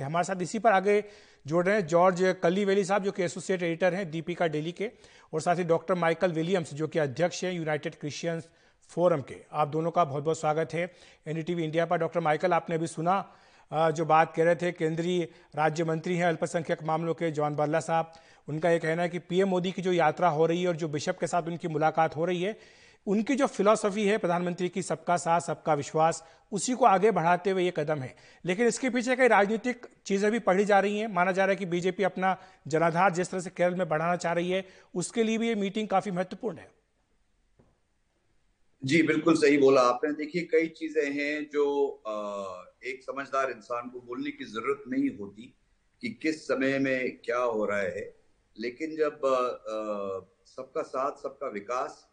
हमारे साथ इसी पर आगे जोड़ रहे हैं जॉर्ज कली वेली साहब, जो कि एसोसिएट एडिटर हैं दीपिका डेली के, और साथ ही डॉक्टर माइकल विलियम्स, जो कि अध्यक्ष हैं यूनाइटेड क्रिश्चियंस फोरम के। आप दोनों का बहुत बहुत स्वागत है। एनडीटीवी इंडिया पर डॉक्टर माइकल, आपने अभी सुना जो बात कह रहे थे, केंद्रीय राज्य मंत्री हैं अल्पसंख्यक मामलों के जॉन बर्ला साहब। उनका ये कहना है कि पीएम मोदी की जो यात्रा हो रही है और जो बिशप के साथ उनकी मुलाकात हो रही है उनकी जो फिलॉसफी है प्रधानमंत्री की, सबका साथ, सबका विश्वास, उसी को आगे बढ़ाते हुए ये कदम है। लेकिन इसके पीछे कई राजनीतिक चीज़ें भी पढ़ी जा रही हैं। माना जा रहा है कि बीजेपी अपना जनाधार जिस तरह से केरल में बढ़ाना चाह रही है, उसके लिए भी ये मीटिंग काफ़ी महत्वपूर्ण है। जी, बिल्कुल सही बोला आपने। देखिए, कई चीज़ें हैं जो एक समझदार इंसान को बोलने की ज़रूरत नहीं होती कि किस समय में क्या हो रहा है। लेकिन जब सबका साथ, सबका विकास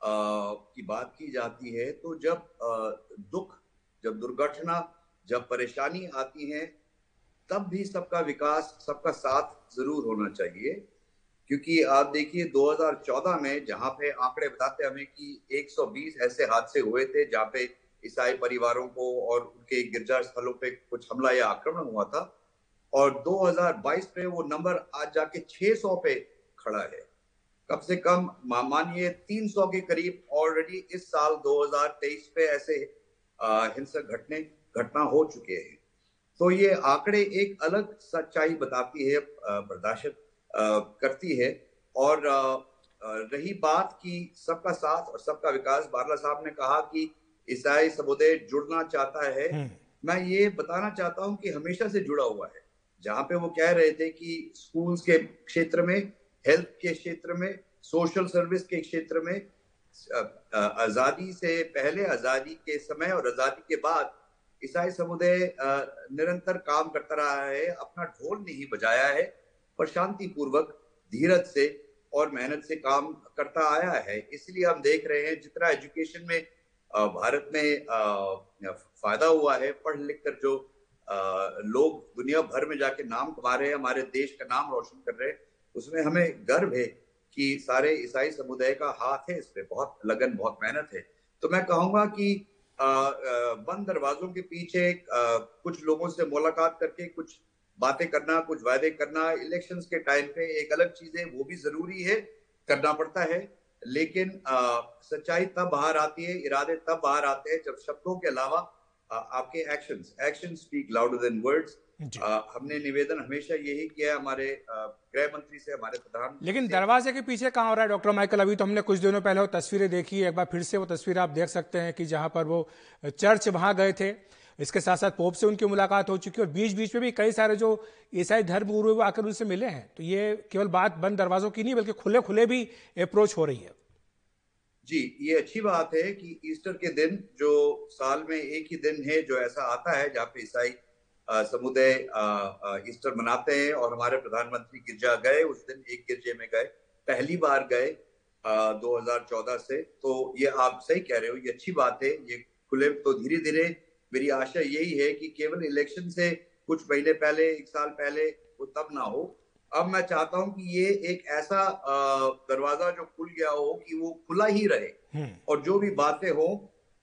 की बात की जाती है तो जब दुख, जब दुर्घटना, जब परेशानी आती है, तब भी सबका विकास, सबका साथ ज़रूर होना चाहिए। क्योंकि आप देखिए 2014 में जहाँ पे आंकड़े बताते हमें कि 120 ऐसे हादसे हुए थे, जहाँ पे ईसाई परिवारों को और उनके गिरजा स्थलों पे कुछ हमला या आक्रमण हुआ था, और 2022 में वो नंबर आज जाके 600 पे खड़ा है। कम से कम मानिए 300 के करीब ऑलरेडी इस साल 2023 पे ऐसे हिंसक घटने घटना हो चुके हैं। तो ये आंकड़े एक अलग सच्चाई बताती है प्रदर्शित करती है। और रही बात की सबका साथ और सबका विकास बारला साहब ने कहा कि ईसाई समुदाय जुड़ना चाहता है। हम्म। मैं ये बताना चाहता हूँ कि हमेशा से जुड़ा हुआ है। जहाँ पे वो कह रहे थे कि स्कूल्स के क्षेत्र में हेल्थ के क्षेत्र में सोशल सर्विस के क्षेत्र में आज़ादी से पहले, आज़ादी के समय और आज़ादी के बाद ईसाई समुदाय निरंतर काम करता रहा है, अपना ढोल नहीं बजाया है, पर शांति पूर्वक धीरज से और मेहनत से काम करता आया है। इसलिए हम देख रहे हैं, जितना एजुकेशन में भारत में फ़ायदा हुआ है, पढ़ लिख कर जो लोग दुनिया भर में जाके नाम कमा रहे हैं, हमारे देश का नाम रोशन कर रहे हैं उसमें हमें गर्व है कि सारे ईसाई समुदाय का हाथ है इसमें बहुत लगन बहुत मेहनत है। तो मैं कहूँगा कि बंद दरवाजों के पीछे आ, कुछ लोगों से मुलाकात करके कुछ बातें करना कुछ वायदे करना इलेक्शंस के टाइम पे एक अलग चीज़ है वो भी ज़रूरी है करना पड़ता है। लेकिन सच्चाई तब बाहर आती है इरादे तब बाहर आते हैं जब शब्दों के अलावा आपके actions action speak louder than words हमने निवेदन हमेशा यही किया है हमारे गृह मंत्री से हमारे प्रधान लेकिन दरवाजे के पीछे कहाँ हो रहा है डॉक्टर माइकल? अभी तो हमने कुछ दिनों पहले वो तस्वीरें देखी एक बार फिर से वो तस्वीर आप देख सकते हैं कि जहाँ पर वो चर्च वहाँ गए थे। इसके साथ साथ पोप से उनकी मुलाकात हो चुकी है और बीच बीच में भी कई सारे जो ईसाई धर्म गुरु वो आकर उनसे मिले हैं। तो ये केवल बात बंद दरवाजों की नहीं बल्कि खुले खुले भी अप्रोच हो रही है। जी ये अच्छी बात है कि ईस्टर के दिन जो साल में एक ही दिन है जो ऐसा आता है जहाँ पे ईसाई समुदाय ईस्टर मनाते हैं और हमारे प्रधानमंत्री गिरजा गए उस दिन एक गिरजे में गए पहली बार गए आ, 2014 से। तो ये आप सही कह रहे हो ये अच्छी बात है ये खुले तो धीरे धीरे मेरी आशा यही है कि केवल इलेक्शन से कुछ महीने पहले एक साल पहले वो तब ना हो। अब मैं चाहता हूँ कि ये एक ऐसा दरवाज़ा जो खुल गया हो कि वो खुला ही रहे। हम्म। और जो भी बातें हो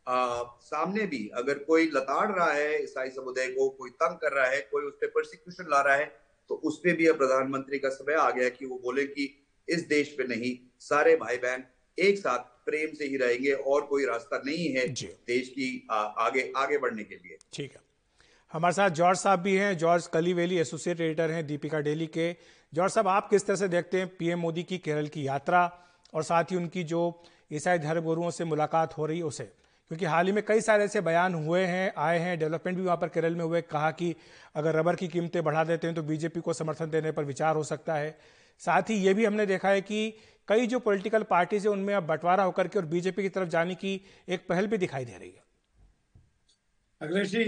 सामने भी अगर कोई लताड़ रहा है ईसाई समुदाय को कोई तंग कर रहा है कोई उस पर प्रोसिक्यूशन ला रहा है तो उस पर भी अब प्रधानमंत्री का समय आ गया कि वो बोले कि इस देश पे नहीं सारे भाई बहन एक साथ प्रेम से ही रहेंगे और कोई रास्ता नहीं है देश की आ, आगे आगे बढ़ने के लिए। ठीक है। हमारे साथ जॉर्ज साहब भी हैं जॉर्ज कलीवेली एसोसिएट एडिटर हैं दीपिका डेली के। जॉर्ज साहब आप किस तरह से देखते हैं पीएम मोदी की केरल की यात्रा और साथ ही उनकी जो ईसाई धर्म गुरुओं से मुलाकात हो रही है उसे? क्योंकि हाल ही में कई सारे ऐसे बयान हुए हैं, आए हैं, डेवलपमेंट भी वहाँ पर केरल में हुए, कहा कि अगर रबर की कीमतें बढ़ा देते हैं तो बीजेपी को समर्थन देने पर विचार हो सकता है। साथ ही ये भी हमने देखा है कि कई जो पॉलिटिकल पार्टीज़ है, उनमें अब बंटवारा होकर के और बीजेपी की तरफ़ जाने की एक पहल भी दिखाई दे रही है। अखिलेश जी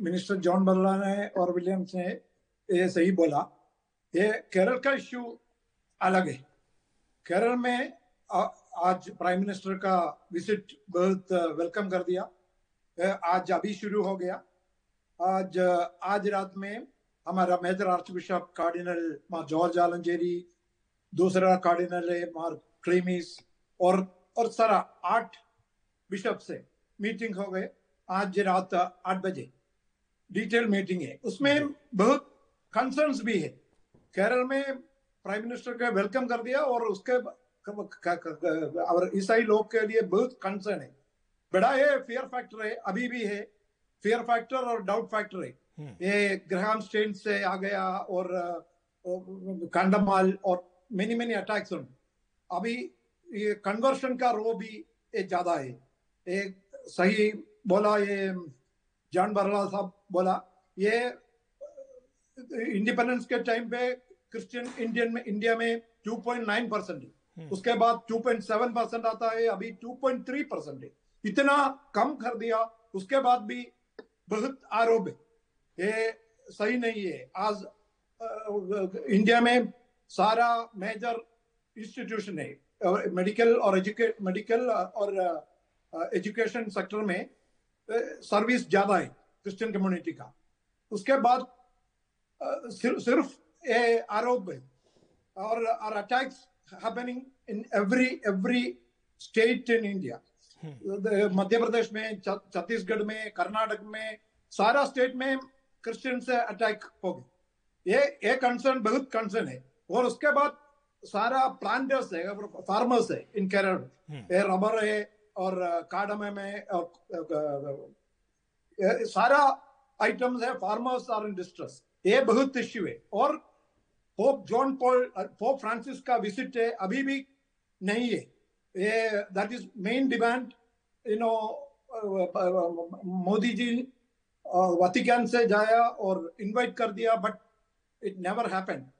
मिनिस्टर जॉन बल्ला ने और विलियम्स ने ये सही बोला। ये केरल का इश्यू अलग है। केरल में आज प्राइम मिनिस्टर का विज़िट बहुत वेलकम कर दिया। आज अभी शुरू हो गया। आज आज रात में हमारा major archbishop cardinal Mar George Alencherry दूसरा कार्डिनल है मार क्लेमिस और और सारा आठ बिशप से मीटिंग हो गए। आज रात आठ बजे। डिटेल मीटिंग है। उसमें बहुत कंसर्न्स भी है। केरल में प्राइम मिनिस्टर का वेलकम कर दिया और उसके और ईसाई लोग के लिए बहुत कंसर्न है। बड़ा ये फियर फैक्टर है अभी भी है। फियर फैक्टर और डाउट फैक्टर है। हम्म। ये ग्रहाम स्टेट से आ गया और कांडामाल और मेनी मेनी अटैक्स अभी ये कन्वर्शन का रो भी ये ज़्यादा है। एक सही बोला ये जान बरला साहब बोला ये इंडिपेंडेंस के टाइम पे क्रिश्चियन इंडियन में इंडिया में 2.9 परसेंट है। उसके बाद 2.7 परसेंट आता है, अभी 2.3 परसेंट है। इतना कम कर दिया, उसके बाद भी बहुत आरोप है। ये सही नहीं है। आज इंडिया में सारा मेजर इंस्टीट्यूशन है मेडिकल और एजुके मेडिकल और एजुकेशन सेक्टर में सर्विस ज़्यादा है क्रिश्चियन कम्युनिटी का। उसके बाद सिर्फ़ ये आरोप और और attacks happening in every every state in India Madhya Pradesh में छत्तीसगढ़ में कर्नाटक में सारा स्टेट में क्रिश्चियन से अटैक हो गए ये ये कंसर्न बहुत कंसर्न है और उसके बाद सारा प्लांटर्स है फार्मर्स है इन केरल ये रबर है और काडमे में और सारा आइटम्स है फार्मर्स आर इन डिस्ट्रेस ये बहुत इश्यू है और Pope John Paul Pope Francis का विज़िट है अभी भी नहीं है। ये that is main demand you know Modi ji Vatican से जाया और इनवाइट कर दिया बट इट नेवर हैपन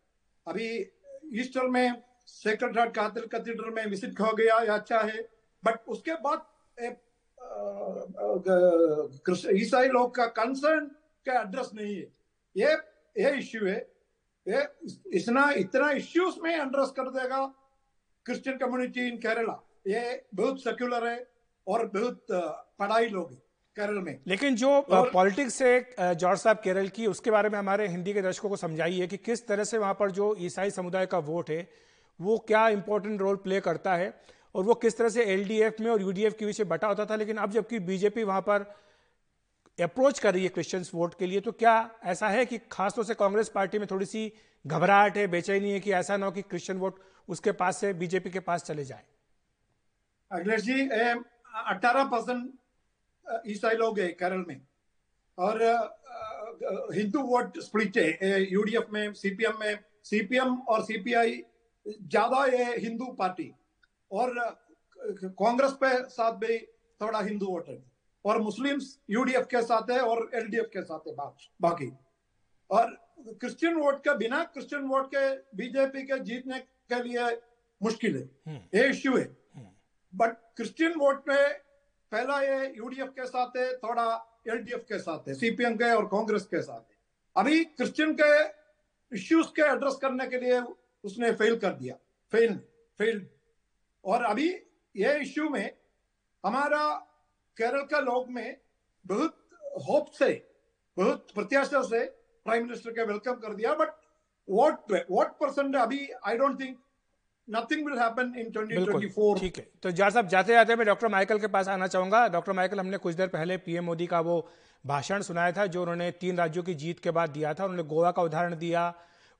अभी ईस्टर में सेक्रेट हार्ट कैथेड्रल में विज़िट हो गया या अच्छा है। बट उसके बाद ए, अ, अ, क्रिस- ईसाई लोग का कंसर्न का एड्रेस नहीं है। ये ये इश्यू है। इतना इतना इश्यूज़ में एड्रेस कर देगा क्रिश्चियन कम्युनिटी इन केरला ये बहुत सेक्युलर है और बहुत पढ़ाई लोग हैं केरल में। लेकिन जो पॉलिटिक्स है जॉर्ज साहब केरल की उसके बारे में हमारे हिंदी के दर्शकों को समझाइए कि किस तरह से वहाँ पर जो ईसाई समुदाय का वोट है वो क्या इंपॉर्टेंट रोल प्ले करता है और वो किस तरह से एलडीएफ में और यूडीएफ के बीच बटा होता था। लेकिन अब जबकि बीजेपी वहाँ पर अप्रोच कर रही है क्रिश्चियंस वोट के लिए तो क्या ऐसा है कि खासतौर से कांग्रेस पार्टी में थोड़ी सी घबराहट है, बेचैनी है कि ऐसा ना हो कि क्रिश्चियन वोट उसके पास से बीजेपी के पास चले जाए? अखिलेश जी अठारह परसेंट ईसाई लोग हैं केरल में। और हिंदू वोट स्प्लिट है यूडीएफ में सीपीएम में। सीपीएम और सीपीआई ज़्यादा है हिंदू पार्टी और कांग्रेस पे साथ भी थोड़ा हिंदू वोट है। और मुस्लिम्स यूडीएफ के साथ है और एलडीएफ के साथ है बाकी। और क्रिश्चियन वोट के बिना क्रिश्चियन वोट के बीजेपी के जीतने के लिए मुश्किल है। ये इश्यू है। बट क्रिश्चियन वोट में पहला ये यूडीएफ के साथ है थोड़ा एलडीएफ के साथ है सीपीएम के और कांग्रेस के साथ है। अभी क्रिश्चियन के इश्यूज़ के एड्रेस करने के लिए उसने फेल कर दिया। फेल फेल और अभी ये इश्यू में हमारा केरल का लोग में बहुत होप से बहुत प्रत्याशा से प्राइम मिनिस्टर के वेलकम कर दिया बट वोट वोट परसेंट अभी I don't think nothing will happen in 2024 ठीक है। तो जार साहब जाते जाते मैं डॉक्टर माइकल के पास आना चाहूँगा। डॉक्टर माइकल हमने कुछ देर पहले पीएम मोदी का वो भाषण सुनाया था जो उन्होंने तीन राज्यों की जीत के बाद दिया था। उन्होंने गोवा का उदाहरण दिया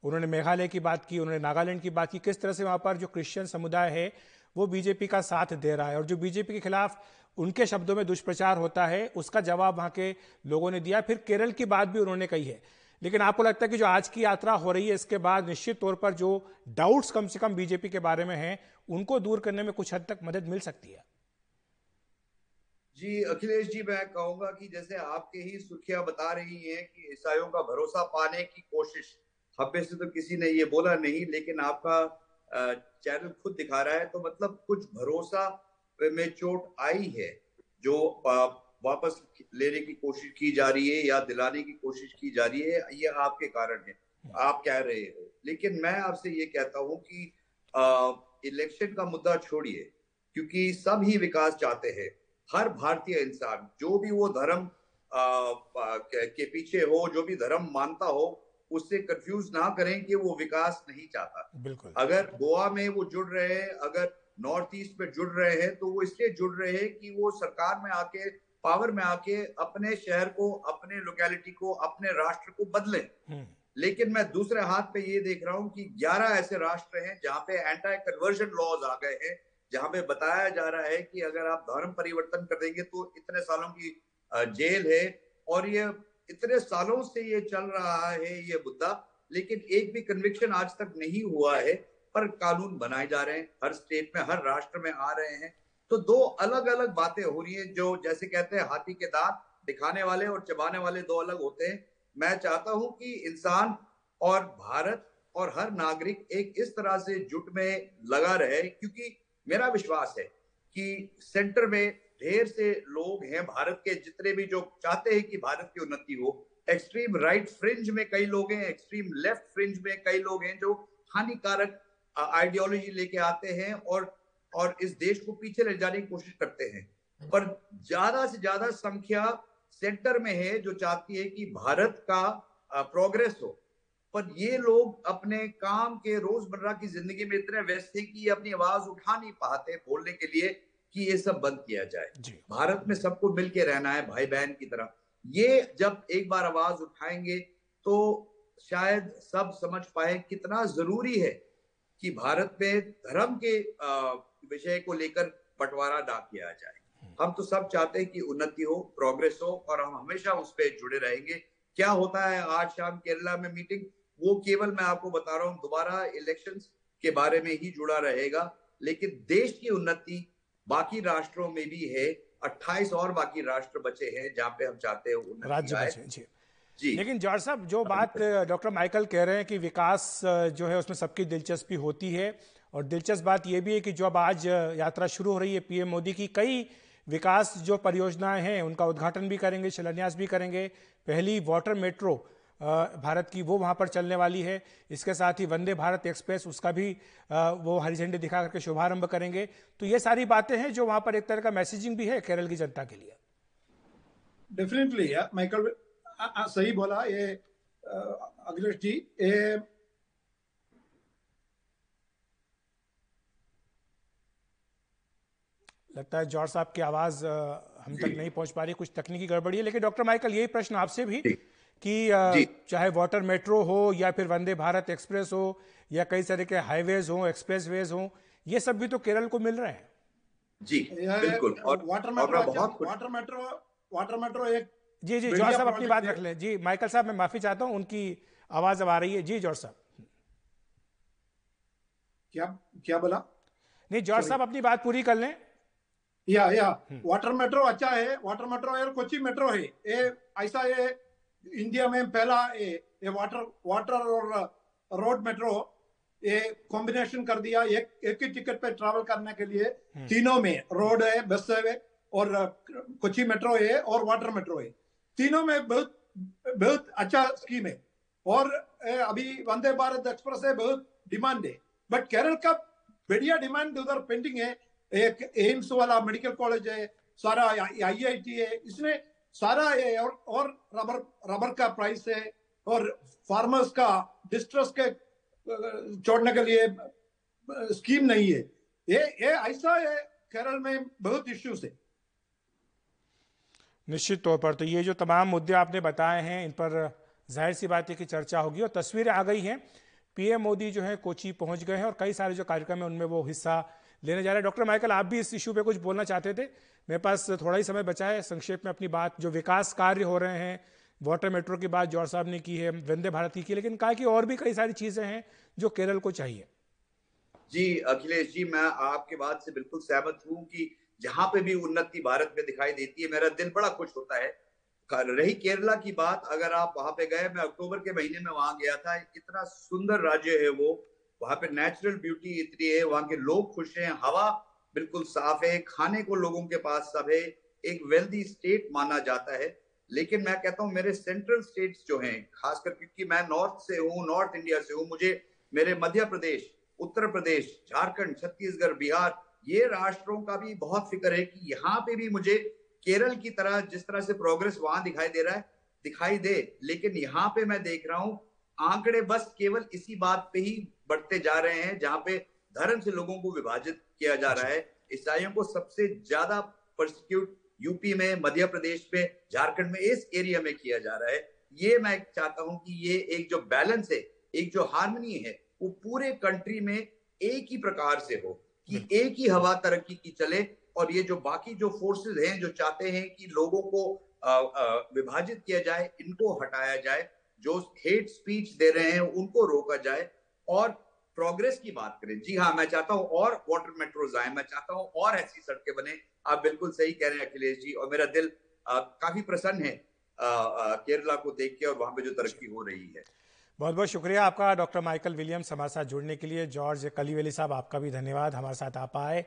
उन्होंने मेघालय की बात की उन्होंने नागालैंड की बात की। किस तरह से वहाँ पर जो क्रिश्चियन समुदाय है वो बीजेपी का साथ दे रहा है। और जो बीजेपी के खिलाफ उनके शब्दों में दुष्प्रचार होता है, उसका जवाब वहाँ के लोगों ने दिया। फिर केरल की बात भी उन्होंने कही है। लेकिन आपको लगता है कि जो आज की यात्रा हो रही है, इसके बाद निश्चित तौर पर जो डाउट्स कम से कम बीजेपी के बारे में हैं, उनको दूर करने में कुछ हद तक मदद मिल सकती है। जी, अखिलेश जी, मैं कहूँगा कि जैसे आपके ही सुर्खियाँ बता रही हैं कि ईसाइयों का भरोसा पाने की कोशिश में से तो किसी ने ये बोला नहीं, लेकिन आपका चैनल खुद दिखा रहा है तो मतलब कुछ भरोसा में चोट आई है जो वापस लेने की कोशिश की जा रही है या दिलाने की कोशिश की जा रही है ये आपके कारण है। आप कह रहे हो। लेकिन मैं आपसे ये कहता हूँ कि इलेक्शन का मुद्दा छोड़िए क्योंकि सब ही विकास चाहते हैं। हर भारतीय इंसान जो भी वो धर्म आ, के पीछे हो जो भी धर्म मानता हो उससे कंफ्यूज ना करें कि वो विकास नहीं चाहता। बिल्कुल। अगर गोवा में वो जुड़ रहे हैं अगर नॉर्थ ईस्ट में जुड़ रहे हैं तो वो इसलिए जुड़ रहे हैं कि वो सरकार में आके पावर में आके अपने शहर को अपने लोकेलिटी को अपने राष्ट्र को बदलें। हम्म। लेकिन मैं दूसरे हाथ पे ये देख रहा हूँ कि 11 ऐसे राष्ट्र हैं जहाँ पे एंटी कन्वर्जन लॉज आ गए हैं जहाँ पे बताया जा रहा है कि अगर आप धर्म परिवर्तन कर देंगे तो इतने सालों की जेल है और ये इतने सालों से ये चल रहा है ये मुद्दा, लेकिन एक भी कन्विक्शन आज तक नहीं हुआ है, पर कानून बनाए जा रहे हैं, हर स्टेट में, हर राष्ट्र में आ रहे हैं। तो दो अलग अलग बातें हो रही हैं जो जैसे कहते हैं, हाथी के दांत दिखाने वाले और चबाने वाले दो अलग होते हैं। मैं चाहता हूँ कि इंसान और भारत और हर नागरिक एक इस तरह से जुट में लगा रहे, क्योंकि मेरा विश्वास है कि सेंटर में ढेर से लोग हैं भारत के, जितने भी जो चाहते हैं कि भारत की उन्नति हो। एक्सट्रीम राइट फ्रिंज में कई लोग हैं एक्सट्रीम लेफ़्ट फ्रिंज में कई लोग हैं जो हानिकारक आइडियोलॉजी लेके आते हैं और और इस देश को पीछे ले जाने की कोशिश करते हैं। पर ज़्यादा से ज़्यादा संख्या सेंटर में है जो चाहती है कि भारत का प्रोग्रेस हो। पर ये लोग अपने काम के रोज़मर्रा की ज़िंदगी में इतने व्यस्त हैं कि अपनी आवाज़ उठा नहीं पाते बोलने के लिए। कि ये सब बंद किया जाए। भारत में सबको मिलके रहना है भाई बहन की तरह। ये जब एक बार आवाज़ उठाएँगे तो शायद सब समझ पाए कितना ज़रूरी है कि भारत में धर्म के विषय को लेकर बंटवारा ना किया जाए। हम तो सब चाहते हैं कि उन्नति हो प्रोग्रेस हो और हम हमेशा उस पर जुड़े रहेंगे। क्या होता है आज शाम केरला में मीटिंग वो केवल मैं आपको बता रहा हूँ दोबारा इलेक्शंस के बारे में ही जुड़ा रहेगा लेकिन देश की उन्नति बाकी राष्ट्रों में भी है 28 और बाकी राष्ट्र बचे हैं जहाँ पे हम चाहते हैं राज्य बचे जी। जी। लेकिन जॉर्ज साहब जो बात डॉक्टर माइकल कह रहे हैं कि विकास जो है उसमें सबकी दिलचस्पी होती है और दिलचस्प बात यह भी है कि जो अब आज यात्रा शुरू हो रही है पीएम मोदी की कई विकास जो परियोजनाएँ हैं उनका उद्घाटन भी करेंगे शिलान्यास भी करेंगे। पहली वाटर मेट्रो भारत की वो वहाँ पर चलने वाली है। इसके साथ ही वंदे भारत एक्सप्रेस उसका भी वो हरी झंडी दिखा करके शुभारंभ करेंगे। तो ये सारी बातें हैं जो वहाँ पर एक तरह का मैसेजिंग भी है केरल की जनता के लिए। डेफिनेटली माइकल सही बोला ये अखिलेश जी। ये लगता है जॉर्ज साहब की आवाज़ हम तक नहीं पहुँच पा रही कुछ तकनीकी गड़बड़ी है। लेकिन डॉक्टर माइकल यही प्रश्न आपसे भी कि चाहे वाटर मेट्रो हो या फिर वंदे भारत एक्सप्रेस हो या कई तरह के हाईवेज हो एक्सप्रेस वेज हो ये सब भी तो केरल को मिल रहे हैं। जी बिल्कुल। और water metro water metro water metro एक जी जी जॉर्ज साहब अपनी बात रख लें। जी माइकल साहब मैं माफ़ी चाहता हूँ उनकी आवाज़ अब आ रही है। जी जॉर्ज साहब। क्या क्या बोला? नहीं जॉर्ज साहब अपनी बात पूरी कर लें। या या। वाटर मेट्रो अच्छा है वाटर मेट्रो है कोची मेट्रो है। ये ऐसा ये इंडिया में पहला ये ये वाटर वाटर और रोड मेट्रो ये कॉम्बिनेशन कर दिया एक एक ही टिकट पे ट्रैवल करने के लिए। तीनों में रोड है बस है और कोची मेट्रो है और वाटर मेट्रो है तीनों में बहुत बहुत अच्छा स्कीम है और अभी वंदे भारत एक्सप्रेस है बहुत डिमांड है बट केरल का बढ़िया डिमांड उधर पेंडिंग है एक एम्स वाला मेडिकल कॉलेज है सारा आईआईटी है इसमें सारा है और और रबर रबर का प्राइस है और फार्मर्स का डिस्ट्रेस के छोड़ने के लिए स्कीम नहीं है। ये ये ऐसा है केरल में बहुत इश्यूज़ है। निश्चित तौर पर तो ये जो तमाम मुद्दे आपने बताए हैं, इन पर ज़ाहिर सी बात है कि चर्चा होगी और तस्वीरें आ गई हैं। पीएम मोदी जो है कोची पहुँच गए हैं और कई सारे जो कार्यक्रम है उनमें वो हिस्सा लेने जा रहे हैं। डॉक्टर माइकल, आप भी इस इशू पे कुछ बोलना चाहते थे? मेरे पास थोड़ा ही समय बचा है, संक्षेप में अपनी बात, जो विकास कार्य हो रहे हैं, वाटर मेट्रो की बात जौहर साहब ने की है, वंदे भारत की की, लेकिन कहा कि और भी कई सारी चीज़ें हैं जो केरल को चाहिए। जी, अखिलेश जी, मैं आपके बात से बिल्कुल सहमत हूँ कि जहाँ पे भी उन्नति भारत में दिखाई देती है, मेरा दिल बड़ा खुश होता है। रही केरला की बात, अगर आप वहाँ पे गए, मैं अक्टूबर के महीने में वहाँ गया था, इतना सुंदर राज्य है वो, वहाँ पे नेचुरल ब्यूटी इतनी है, वहाँ के लोग खुश हैं, हवा बिल्कुल साफ़ है, खाने को लोगों के पास सब है, एक वेल्दी स्टेट माना जाता है। लेकिन मैं कहता हूँ, मेरे सेंट्रल स्टेट्स जो हैं, खासकर क्योंकि मैं नॉर्थ से हूँ नॉर्थ इंडिया से हूँ, मुझे मेरे मध्य प्रदेश, उत्तर प्रदेश, झारखंड, छत्तीसगढ़, बिहार, ये राष्ट्रों का भी बहुत फ़िक्र है कि यहाँ पे भी मुझे केरल की तरह जिस तरह से प्रोग्रेस वहाँ दिखाई दे रहा है, दिखाई दे। लेकिन यहाँ पे मैं देख रहा हूँ, आंकड़े बस केवल इसी बात पे ही बढ़ते जा रहे हैं, जहाँ पे धर्म से लोगों को विभाजित किया जा रहा है। ईसाइयों को सबसे ज़्यादा प्रोसिक्यूट यूपी में मध्य प्रदेश में झारखंड में इस एरिया में किया जा रहा है। ये मैं चाहता हूँ कि ये एक जो बैलेंस है एक जो हारमोनी है वो पूरे कंट्री में एक ही प्रकार से हो कि एक ही हवा तरक्की की चले और ये जो बाकी जो फोर्सेस हैं जो चाहते हैं कि लोगों को आ, आ, विभाजित किया जाए इनको हटाया जाए जो हेट स्पीच दे रहे हैं उनको रोका जाए और प्रोग्रेस की बात करें। जी हाँ मैं चाहता हूँ और वाटर मेट्रोज आए मैं चाहता हूँ और ऐसी सड़कें बने। आप बिल्कुल सही कह रहे हैं अखिलेश जी और मेरा दिल आ, काफ़ी प्रसन्न है केरला को देख के और वहाँ पे जो तरक्की हो रही है। बहुत बहुत शुक्रिया आपका डॉक्टर माइकल विलियम्स हमारे साथ जुड़ने के लिए। जॉर्ज कलीवेली साहब आपका भी धन्यवाद। हमारे साथ आप आए।